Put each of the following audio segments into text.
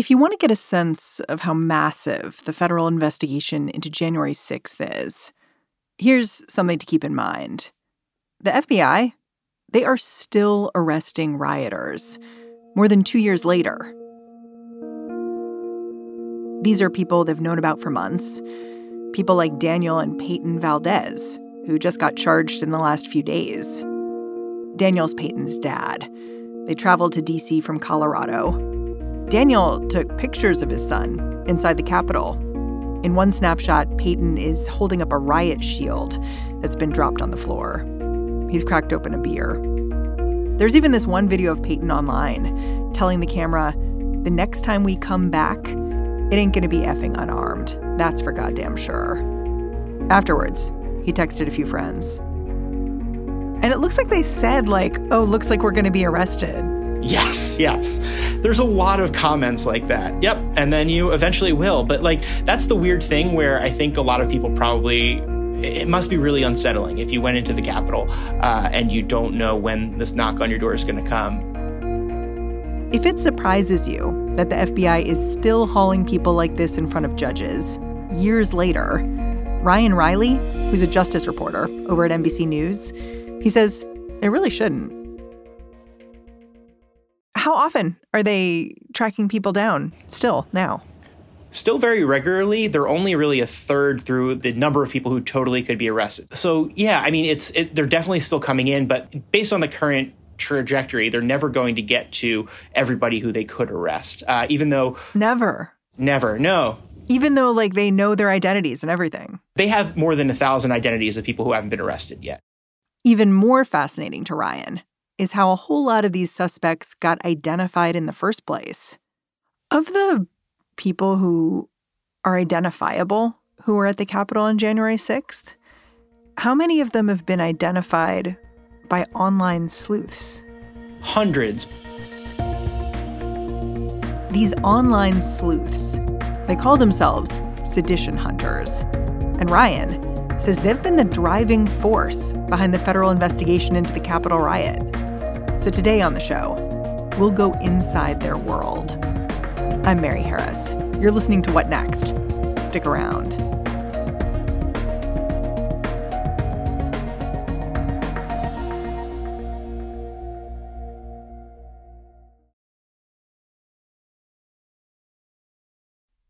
If you want to get a sense of how massive the federal investigation into January 6th is, here's something to keep in mind. The FBI, they are still arresting rioters more than two years later. These are people they've known about for months. People like Daniel and Peyton Valdez, who just got charged in the last few days. Daniel's Peyton's dad. They traveled to D.C. from Colorado. Daniel took pictures of his son inside the Capitol. In one snapshot, Peyton is holding up a riot shield that's been dropped on the floor. He's cracked open a beer. There's even this one video of Peyton online telling the camera, the next time we come back, it ain't gonna be effing unarmed. That's for goddamn sure. Afterwards, he texted a few friends. And it looks like they said, like, oh, looks like we're gonna be arrested. Yes, yes. There's a lot of comments like that. Yep. And then you eventually will. But like, that's the weird thing where I think a lot of people probably it must be really unsettling if you went into the Capitol uh, and you don't know when this knock on your door is going to come. If it surprises you that the FBI is still hauling people like this in front of judges years later, Ryan Reilly, who's a justice reporter over at NBC News, he says it really shouldn't. How often are they tracking people down still now? still very regularly they're only really a third through the number of people who totally could be arrested. So yeah i mean it's it, they're definitely still coming in but based on the current trajectory they're never going to get to everybody who they could arrest uh, even though never. Never no. Even though like they know their identities and everything. They have more than a thousand identities of people who haven't been arrested yet. Even more fascinating to ryan is how a whole lot of these suspects got identified in the first place of the people who are identifiable who were at the Capitol on January 6th, how many of them have been identified by online sleuths? Hundreds. These online sleuths, they call themselves sedition hunters. And Ryan says they've been the driving force behind the federal investigation into the Capitol riot. So today on the show, we'll go inside their world. I'm Mary Harris. You're listening to What Next? Stick around.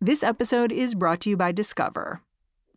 This episode is brought to you by Discover.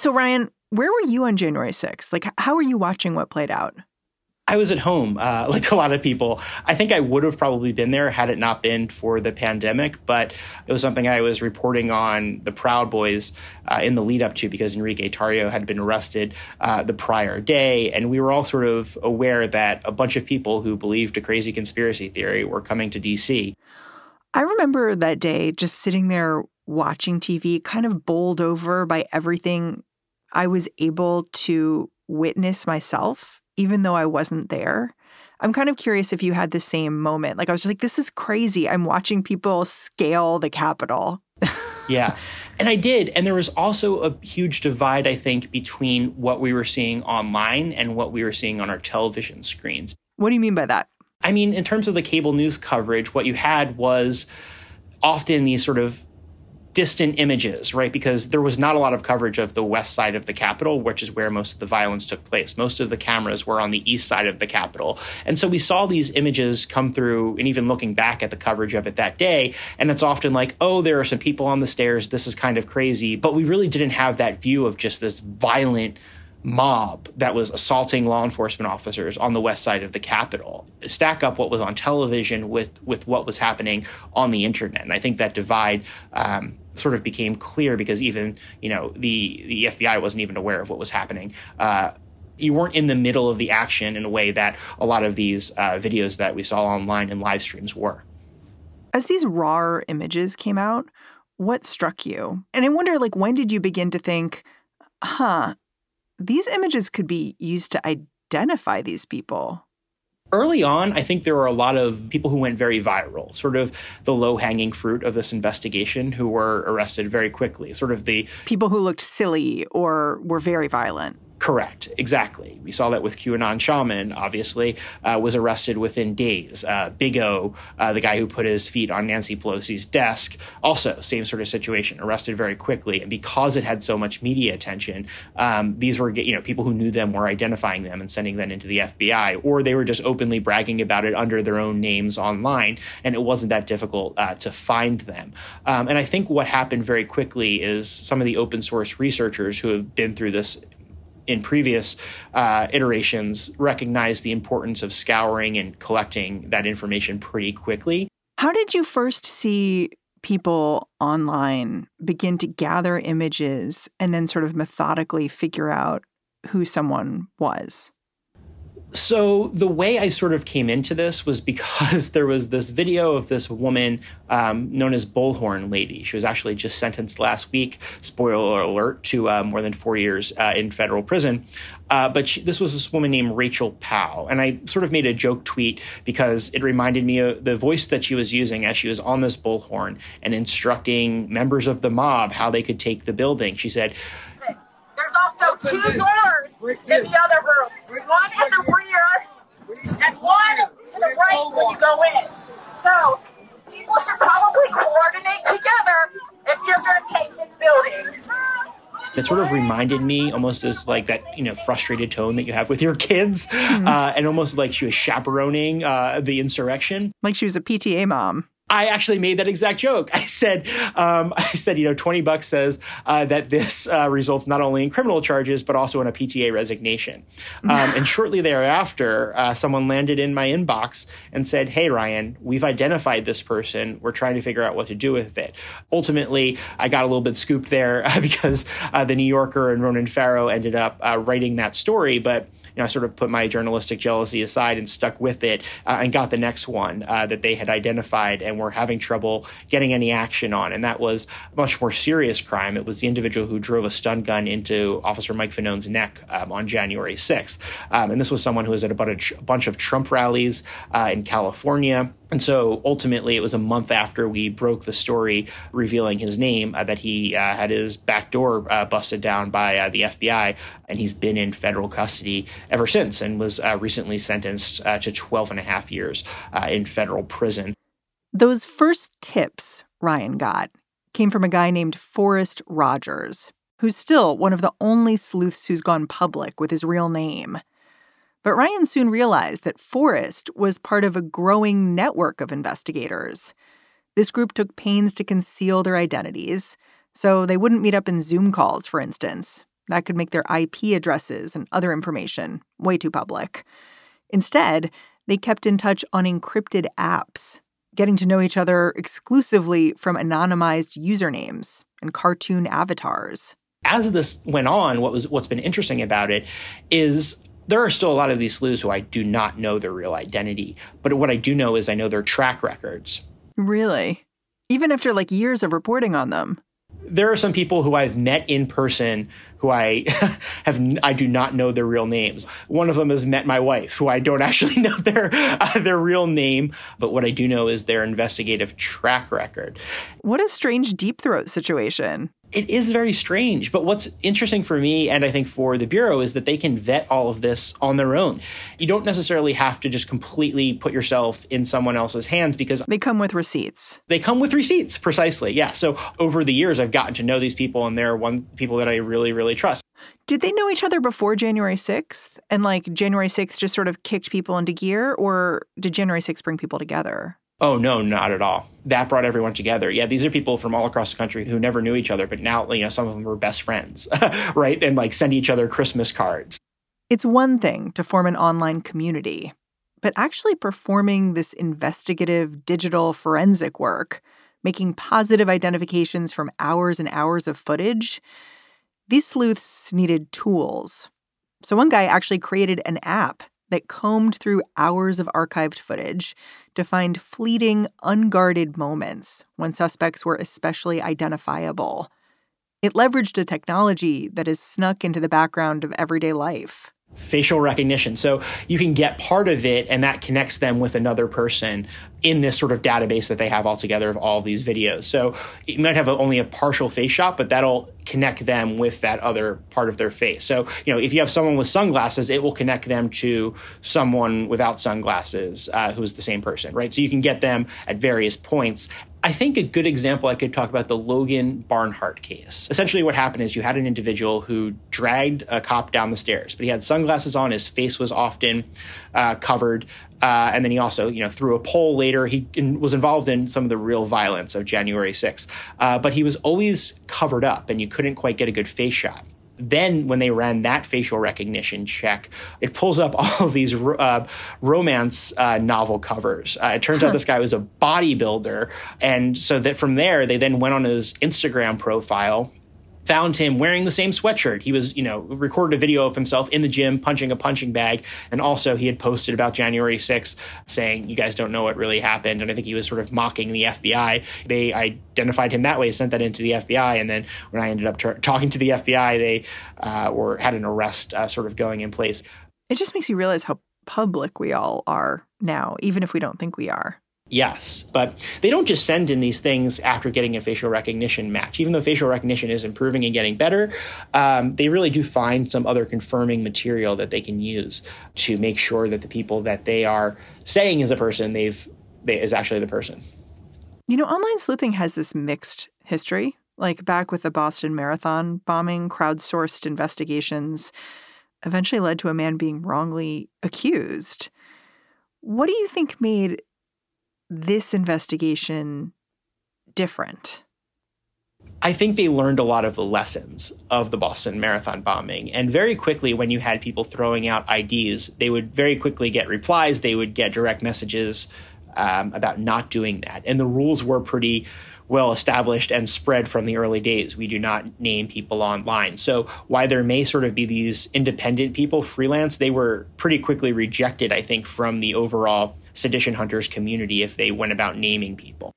So Ryan, where were you on January 6th? Like how were you watching what played out? I was at home, uh, like a lot of people. I think I would have probably been there had it not been for the pandemic, but it was something I was reporting on the Proud Boys uh, in the lead up to because Enrique Tarrio had been arrested uh, the prior day. And we were all sort of aware that a bunch of people who believed a crazy conspiracy theory were coming to DC. I remember that day just sitting there watching TV, kind of bowled over by everything I was able to witness myself even though I wasn't there. I'm kind of curious if you had the same moment. Like I was just like, this is crazy. I'm watching people scale the Capitol. yeah. And I did. And there was also a huge divide, I think, between what we were seeing online and what we were seeing on our television screens. What do you mean by that? I mean, in terms of the cable news coverage, what you had was often these sort of distant images, right? Because there was not a lot of coverage of the west side of the Capitol, which is where most of the violence took place. Most of the cameras were on the east side of the Capitol. And so we saw these images come through, and even looking back at the coverage of it that day, and it's often like, oh, there are some people on the stairs. This is kind of crazy. But we really didn't have that view of just this violent mob that was assaulting law enforcement officers on the west side of the Capitol. Stack up what was on television with with what was happening on the internet, and I think that divide. Um, sort of became clear because even you know the the FBI wasn't even aware of what was happening. Uh, you weren't in the middle of the action in a way that a lot of these uh, videos that we saw online and live streams were. As these raw images came out, what struck you? And I wonder, like, when did you begin to think, huh, these images could be used to identify these people. Early on, I think there were a lot of people who went very viral, sort of the low hanging fruit of this investigation who were arrested very quickly, sort of the people who looked silly or were very violent. Correct, exactly. We saw that with QAnon Shaman, obviously, uh, was arrested within days. Uh, Bigo, uh, the guy who put his feet on Nancy Pelosi's desk, also same sort of situation, arrested very quickly. And because it had so much media attention, um, these were you know people who knew them were identifying them and sending them into the FBI, or they were just openly bragging about it under their own names online, and it wasn't that difficult uh, to find them. Um, and I think what happened very quickly is some of the open source researchers who have been through this in previous uh, iterations recognized the importance of scouring and collecting that information pretty quickly. How did you first see people online begin to gather images and then sort of methodically figure out who someone was? So the way I sort of came into this was because there was this video of this woman um, known as Bullhorn Lady. She was actually just sentenced last week, spoiler alert, to uh, more than four years uh, in federal prison. Uh, but she, this was this woman named Rachel Powell, And I sort of made a joke tweet because it reminded me of the voice that she was using as she was on this bullhorn and instructing members of the mob how they could take the building. She said, There's also two doors in the other room one in the rear and one to the right when you go in. So people should probably coordinate together if you're going to take this building. It sort of reminded me almost as like that, you know, frustrated tone that you have with your kids, mm-hmm. uh, and almost like she was chaperoning uh, the insurrection. Like she was a PTA mom. I actually made that exact joke. I said, um, I said, you know, 20 bucks says uh, that this uh, results not only in criminal charges, but also in a PTA resignation. Um, and shortly thereafter, uh, someone landed in my inbox and said, Hey, Ryan, we've identified this person. We're trying to figure out what to do with it. Ultimately, I got a little bit scooped there because uh, the New Yorker and Ronan Farrow ended up uh, writing that story. But know, I sort of put my journalistic jealousy aside and stuck with it uh, and got the next one uh, that they had identified and were having trouble getting any action on. And that was a much more serious crime. It was the individual who drove a stun gun into Officer Mike Fanone's neck um, on January 6th. Um, and this was someone who was at a bunch, a bunch of Trump rallies uh, in California. And so ultimately, it was a month after we broke the story revealing his name uh, that he uh, had his back door uh, busted down by uh, the FBI, and he's been in federal custody ever since and was uh, recently sentenced uh, to 12 and a half years in federal prison. Those first tips Ryan got came from a guy named Forrest Rogers, who's still one of the only sleuths who's gone public with his real name. But Ryan soon realized that Forrest was part of a growing network of investigators. This group took pains to conceal their identities, so they wouldn't meet up in Zoom calls, for instance. That could make their IP addresses and other information way too public. Instead, they kept in touch on encrypted apps, getting to know each other exclusively from anonymized usernames and cartoon avatars. As this went on, what was what's been interesting about it is there are still a lot of these sleuths who I do not know their real identity. But what I do know is I know their track records. Really? Even after like years of reporting on them? There are some people who I've met in person who I have I do not know their real names. One of them has met my wife, who I don't actually know their uh, their real name, but what I do know is their investigative track record. What a strange deep throat situation. It is very strange. But what's interesting for me, and I think for the Bureau, is that they can vet all of this on their own. You don't necessarily have to just completely put yourself in someone else's hands because they come with receipts. They come with receipts, precisely. Yeah. So over the years, I've gotten to know these people, and they're one people that I really, really trust. Did they know each other before January 6th? And like January 6th just sort of kicked people into gear, or did January 6th bring people together? Oh, no, not at all. That brought everyone together. Yeah, these are people from all across the country who never knew each other, but now, you know, some of them were best friends, right? And like send each other Christmas cards. It's one thing to form an online community, but actually performing this investigative digital forensic work, making positive identifications from hours and hours of footage, these sleuths needed tools. So one guy actually created an app that combed through hours of archived footage to find fleeting, unguarded moments when suspects were especially identifiable. It leveraged a technology that is snuck into the background of everyday life facial recognition. So you can get part of it and that connects them with another person in this sort of database that they have all together of all these videos. So you might have a, only a partial face shot, but that'll connect them with that other part of their face. So, you know, if you have someone with sunglasses, it will connect them to someone without sunglasses uh, who's the same person, right? So you can get them at various points. I think a good example I could talk about the Logan Barnhart case. Essentially, what happened is you had an individual who dragged a cop down the stairs, but he had sunglasses on, his face was often uh, covered, uh, and then he also, you know, threw a pole later. He was involved in some of the real violence of January 6th, uh, but he was always covered up, and you couldn't quite get a good face shot then when they ran that facial recognition check, it pulls up all of these uh, romance uh, novel covers. Uh, it turns out this guy was a bodybuilder, and so that from there they then went on his Instagram profile found him wearing the same sweatshirt. He was, you know, recorded a video of himself in the gym punching a punching bag. And also, he had posted about January 6th saying, You guys don't know what really happened. And I think he was sort of mocking the FBI. They identified him that way, sent that into the FBI. And then when I ended up talking to the FBI, they uh, were had an arrest uh, sort of going in place. It just makes you realize how public we all are now, even if we don't think we are. Yes, but they don't just send in these things after getting a facial recognition match. Even though facial recognition is improving and getting better, um, they really do find some other confirming material that they can use to make sure that the people that they are saying is a person they've they, is actually the person. You know, online sleuthing has this mixed history. Like back with the Boston Marathon bombing, crowdsourced investigations eventually led to a man being wrongly accused. What do you think made this investigation different? I think they learned a lot of the lessons of the Boston Marathon bombing. And very quickly, when you had people throwing out IDs, they would very quickly get replies. They would get direct messages um, about not doing that. And the rules were pretty well established and spread from the early days. We do not name people online. So, why there may sort of be these independent people freelance, they were pretty quickly rejected, I think, from the overall sedition hunters community if they went about naming people.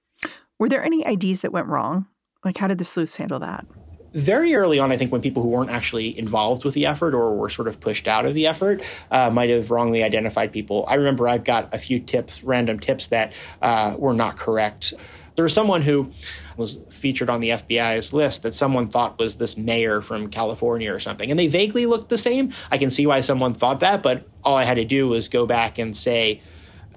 Were there any IDs that went wrong? Like, how did the sleuths handle that? very early on, I think when people who weren't actually involved with the effort or were sort of pushed out of the effort uh, might have wrongly identified people. I remember I've got a few tips, random tips that uh, were not correct. There was someone who was featured on the FBI's list that someone thought was this mayor from California or something, and they vaguely looked the same. I can see why someone thought that, but all I had to do was go back and say,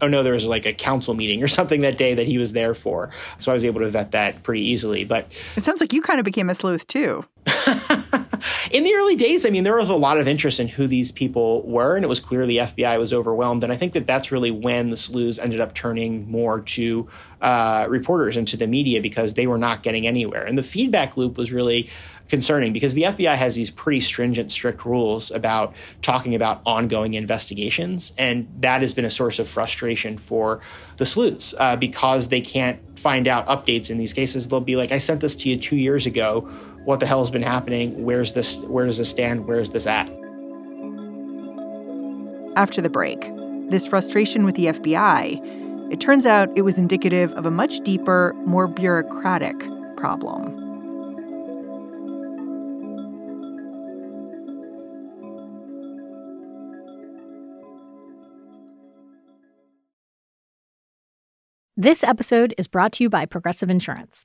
oh no, there was like a council meeting or something that day that he was there for. So I was able to vet that pretty easily. But it sounds like you kind of became a sleuth too. in the early days, I mean, there was a lot of interest in who these people were, and it was clear the FBI was overwhelmed. And I think that that's really when the sleuths ended up turning more to uh, reporters and to the media because they were not getting anywhere. And the feedback loop was really concerning because the FBI has these pretty stringent, strict rules about talking about ongoing investigations. And that has been a source of frustration for the sleuths uh, because they can't find out updates in these cases. They'll be like, I sent this to you two years ago. What the hell has been happening? Where's this? Where does this stand? Where is this at? After the break, this frustration with the FBI, it turns out it was indicative of a much deeper, more bureaucratic problem. This episode is brought to you by Progressive Insurance.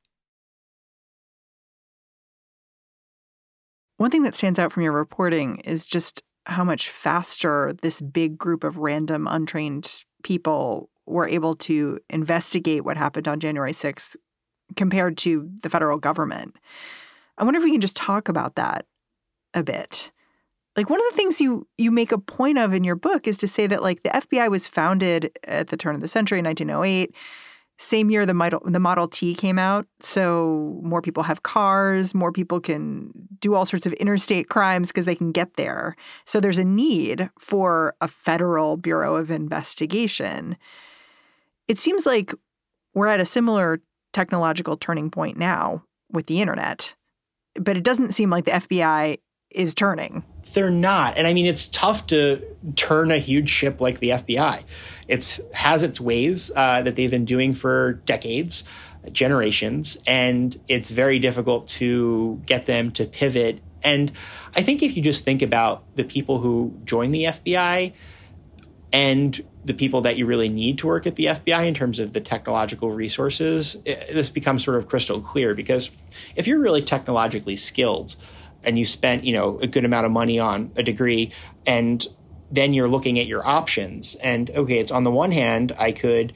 One thing that stands out from your reporting is just how much faster this big group of random untrained people were able to investigate what happened on January 6th compared to the federal government. I wonder if we can just talk about that a bit. Like one of the things you you make a point of in your book is to say that like the FBI was founded at the turn of the century 1908 same year the Model, the Model T came out, so more people have cars, more people can do all sorts of interstate crimes because they can get there. So there's a need for a federal bureau of investigation. It seems like we're at a similar technological turning point now with the internet, but it doesn't seem like the FBI is turning. They're not. And I mean, it's tough to turn a huge ship like the FBI. It has its ways uh, that they've been doing for decades, generations, and it's very difficult to get them to pivot. And I think if you just think about the people who join the FBI and the people that you really need to work at the FBI in terms of the technological resources, it, this becomes sort of crystal clear because if you're really technologically skilled, and you spent you know a good amount of money on a degree and then you're looking at your options. And okay it's on the one hand i could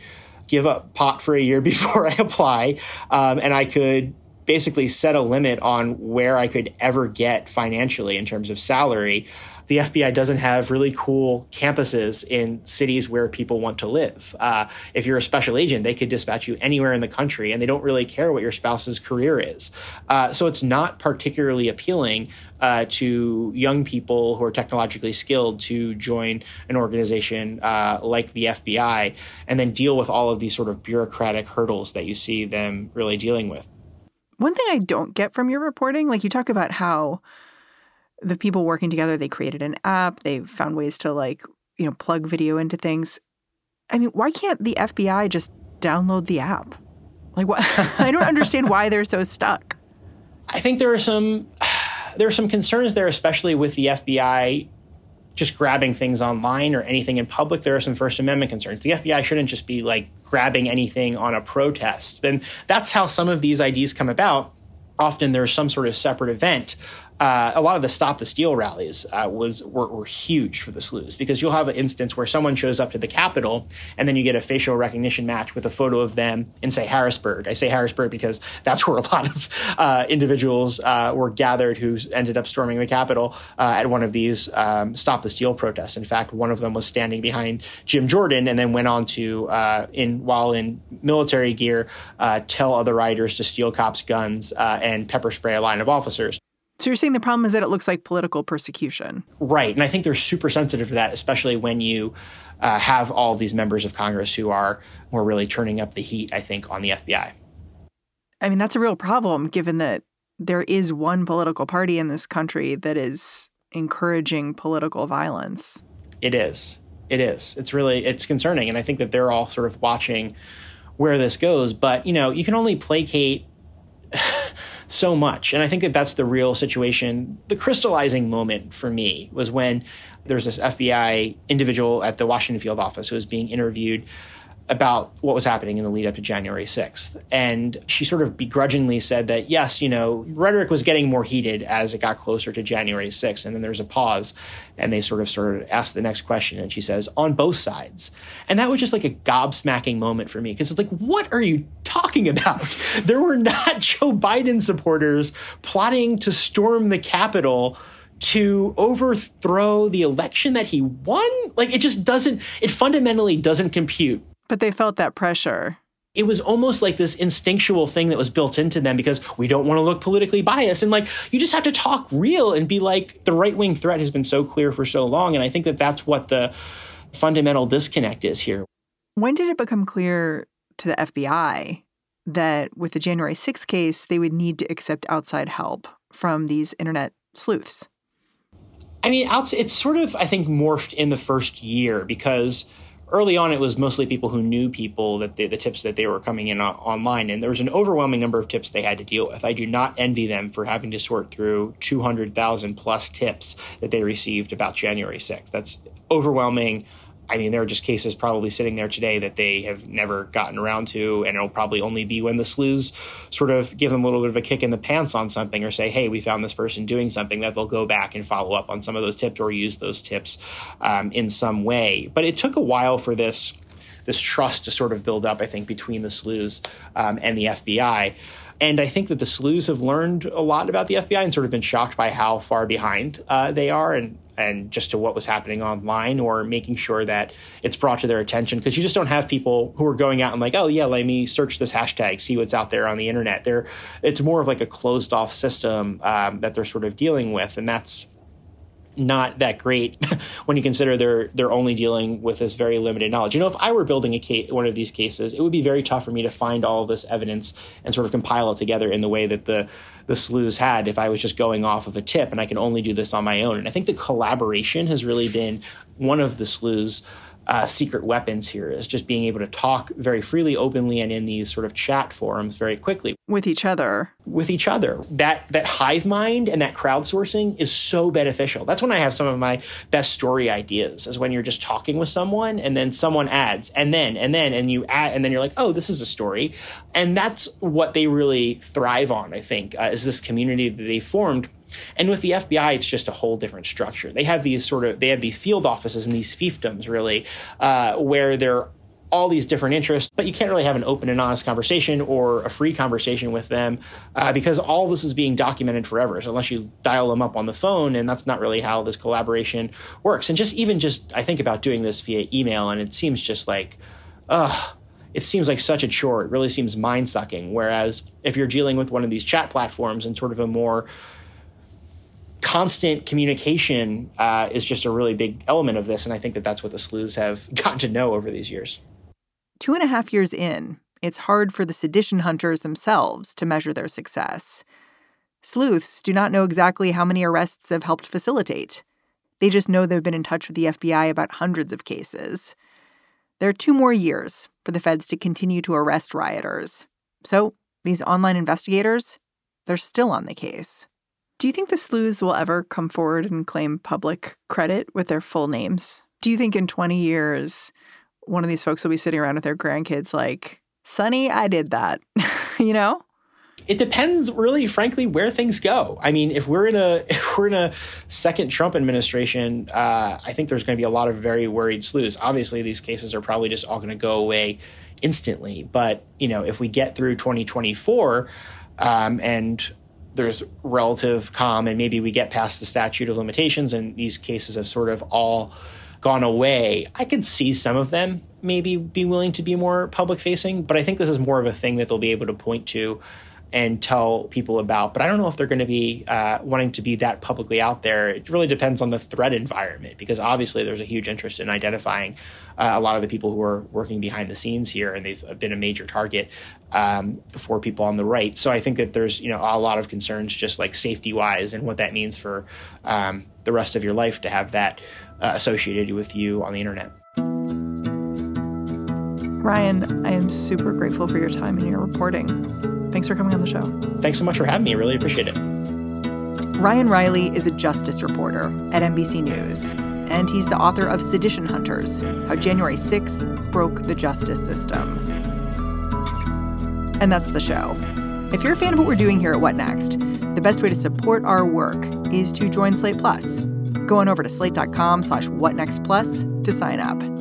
give up pot for a year before i apply um, and i could basically set a limit on where i could ever get financially in terms of salary the FBI doesn't have really cool campuses in cities where people want to live. Uh, if you're a special agent, they could dispatch you anywhere in the country, and they don't really care what your spouse's career is. Uh, so it's not particularly appealing uh, to young people who are technologically skilled to join an organization uh, like the FBI and then deal with all of these sort of bureaucratic hurdles that you see them really dealing with. One thing I don't get from your reporting, like you talk about how the people working together, they created an app, they found ways to like, you know, plug video into things. I mean, why can't the FBI just download the app? Like what I don't understand why they're so stuck. I think there are some there are some concerns there, especially with the FBI just grabbing things online or anything in public. There are some First Amendment concerns. The FBI shouldn't just be like grabbing anything on a protest. And that's how some of these IDs come about. Often there's some sort of separate event uh, a lot of the stop the steal rallies uh, was were, were, huge for the sleuths because you'll have an instance where someone shows up to the Capitol and then you get a facial recognition match with a photo of them in say Harrisburg. I say Harrisburg because that's where a lot of uh, individuals uh, were gathered who ended up storming the Capitol uh, at one of these um, stop the steal protests. In fact, one of them was standing behind Jim Jordan and then went on to uh, in while in military gear tell other riders to steal cops' guns and pepper spray a line of officers. So you're saying the problem is that it looks like political persecution. Right. And I think they're super sensitive to that, especially when you uh, have all these members of Congress who are who are really turning up the heat, I think, on the FBI. I mean, that's a real problem given that there is one political party in this country that is encouraging political violence. It is. It is. It's really it's concerning and I think that they're all sort of watching where this goes, but you know, you can only placate so much. And I think that that's the real situation. The crystallizing moment for me was when there was this FBI individual at the Washington field office who was being interviewed about what was happening in the lead up to January 6th. And she sort of begrudgingly said that, yes, you know, rhetoric was getting more heated as it got closer to January 6th. And then there's a pause and they sort of sort of ask the next question. And she says, on both sides. And that was just like a gobsmacking moment for me because it's like, what are you talking about? there were not Joe Biden supporters plotting to storm the Capitol to overthrow the election that he won? Like it just doesn't, it fundamentally doesn't compute. But they felt that pressure. It was almost like this instinctual thing that was built into them because we don't want to look politically biased. And like, you just have to talk real and be like, the right wing threat has been so clear for so long. And I think that that's what the fundamental disconnect is here. When did it become clear to the FBI that with the January 6th case, they would need to accept outside help from these internet sleuths? I mean, it's sort of, I think, morphed in the first year because early on it was mostly people who knew people that they, the tips that they were coming in online. And there was an overwhelming number of tips they had to deal with. I do not envy them for having to sort through 200000 plus tips that they received about january 6th that's overwhelming I mean, there are just cases probably sitting there today that they have never gotten around to, and it'll probably only be when the sleuths sort of give them a little bit of a kick in the pants on something or say, hey, we found this person doing something, that they'll go back and follow up on some of those tips or use those tips um, in some way. But it took a while for this this trust to sort of build up, I think, between the sleuths um, and the FBI. And I think that the sleuths have learned a lot about the FBI and sort of been shocked by how far behind uh, they are. And and just to what was happening online or making sure that it's brought to their attention because you just don't have people who are going out and like oh yeah let me search this hashtag see what's out there on the internet. There it's more of like a closed off system um, that they're sort of dealing with and that's not that great when you consider they're they're only dealing with this very limited knowledge. You know, if I were building a case, one of these cases, it would be very tough for me to find all this evidence and sort of compile it together in the way that the the sleuths had if I was just going off of a tip and I can only do this on my own. And I think the collaboration has really been one of the sleuths uh, secret weapons here is just being able to talk very freely, openly, and in these sort of chat forums very quickly with each other. With each other, that that hive mind and that crowdsourcing is so beneficial. That's when I have some of my best story ideas. Is when you're just talking with someone, and then someone adds, and then and then and you add, and then you're like, oh, this is a story, and that's what they really thrive on. I think uh, is this community that they formed and with the FBI, it's just a whole different structure. They have these sort of they have these field offices and these fiefdoms really, uh, where they're all these different interests, but you can't really have an open and honest conversation or a free conversation with them uh, because all this is being documented forever. So unless you dial them up on the phone, and that's not really how this collaboration works. And just even just I think about doing this via email, and it seems just like, ugh. It seems like such a chore. It really seems mind sucking. Whereas if you're dealing with one of these chat platforms and sort of a more constant communication uh, is just a really big element of this. And I think that that's what the sleuths have gotten to know over these years. Two and a half years in, it's hard for the sedition hunters themselves to measure their success. Sleuths do not know exactly how many arrests have helped facilitate. They just know they've been in touch with the FBI about hundreds of cases. There are two more years for the feds to continue to arrest rioters. So, these online investigators, they're still on the case. Do you think the sleuths will ever come forward and claim public credit with their full names? Do you think in 20 years, one of these folks will be sitting around with their grandkids like, Sonny, I did that, you know? It depends, really, frankly, where things go. I mean, if we're in a if we're in a second Trump administration, uh, I think there's going to be a lot of very worried sleuths. Obviously, these cases are probably just all going to go away instantly. But you know, if we get through 2024 um, and there's relative calm and maybe we get past the statute of limitations and these cases have sort of all gone away, I could see some of them maybe be willing to be more public facing, but I think this is more of a thing that they'll be able to point to and tell people about. But I don't know if they're going to be uh, wanting to be that publicly out there. It really depends on the threat environment because obviously there's a huge interest in identifying uh, a lot of the people who are working behind the scenes here, and they've been a major target um, for people on the right. So I think that there's you know a lot of concerns just like safety wise and what that means for um, the rest of your life to have that uh, associated with you on the internet. Ryan, I am super grateful for your time and your reporting. Thanks for coming on the show. Thanks so much for having me. I really appreciate it. Ryan Reilly is a justice reporter at NBC News, and he's the author of Sedition Hunters How January 6th Broke the Justice System. And that's the show. If you're a fan of what we're doing here at What Next, the best way to support our work is to join Slate Plus. Go on over to slate.com slash whatnextplus to sign up.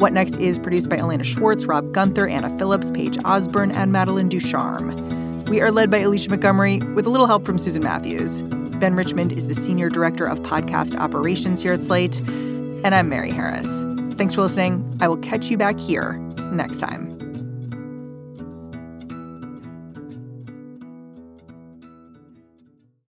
What Next is produced by Elena Schwartz, Rob Gunther, Anna Phillips, Paige Osborne, and Madeline Ducharme. We are led by Alicia Montgomery with a little help from Susan Matthews. Ben Richmond is the Senior Director of Podcast Operations here at Slate. And I'm Mary Harris. Thanks for listening. I will catch you back here next time.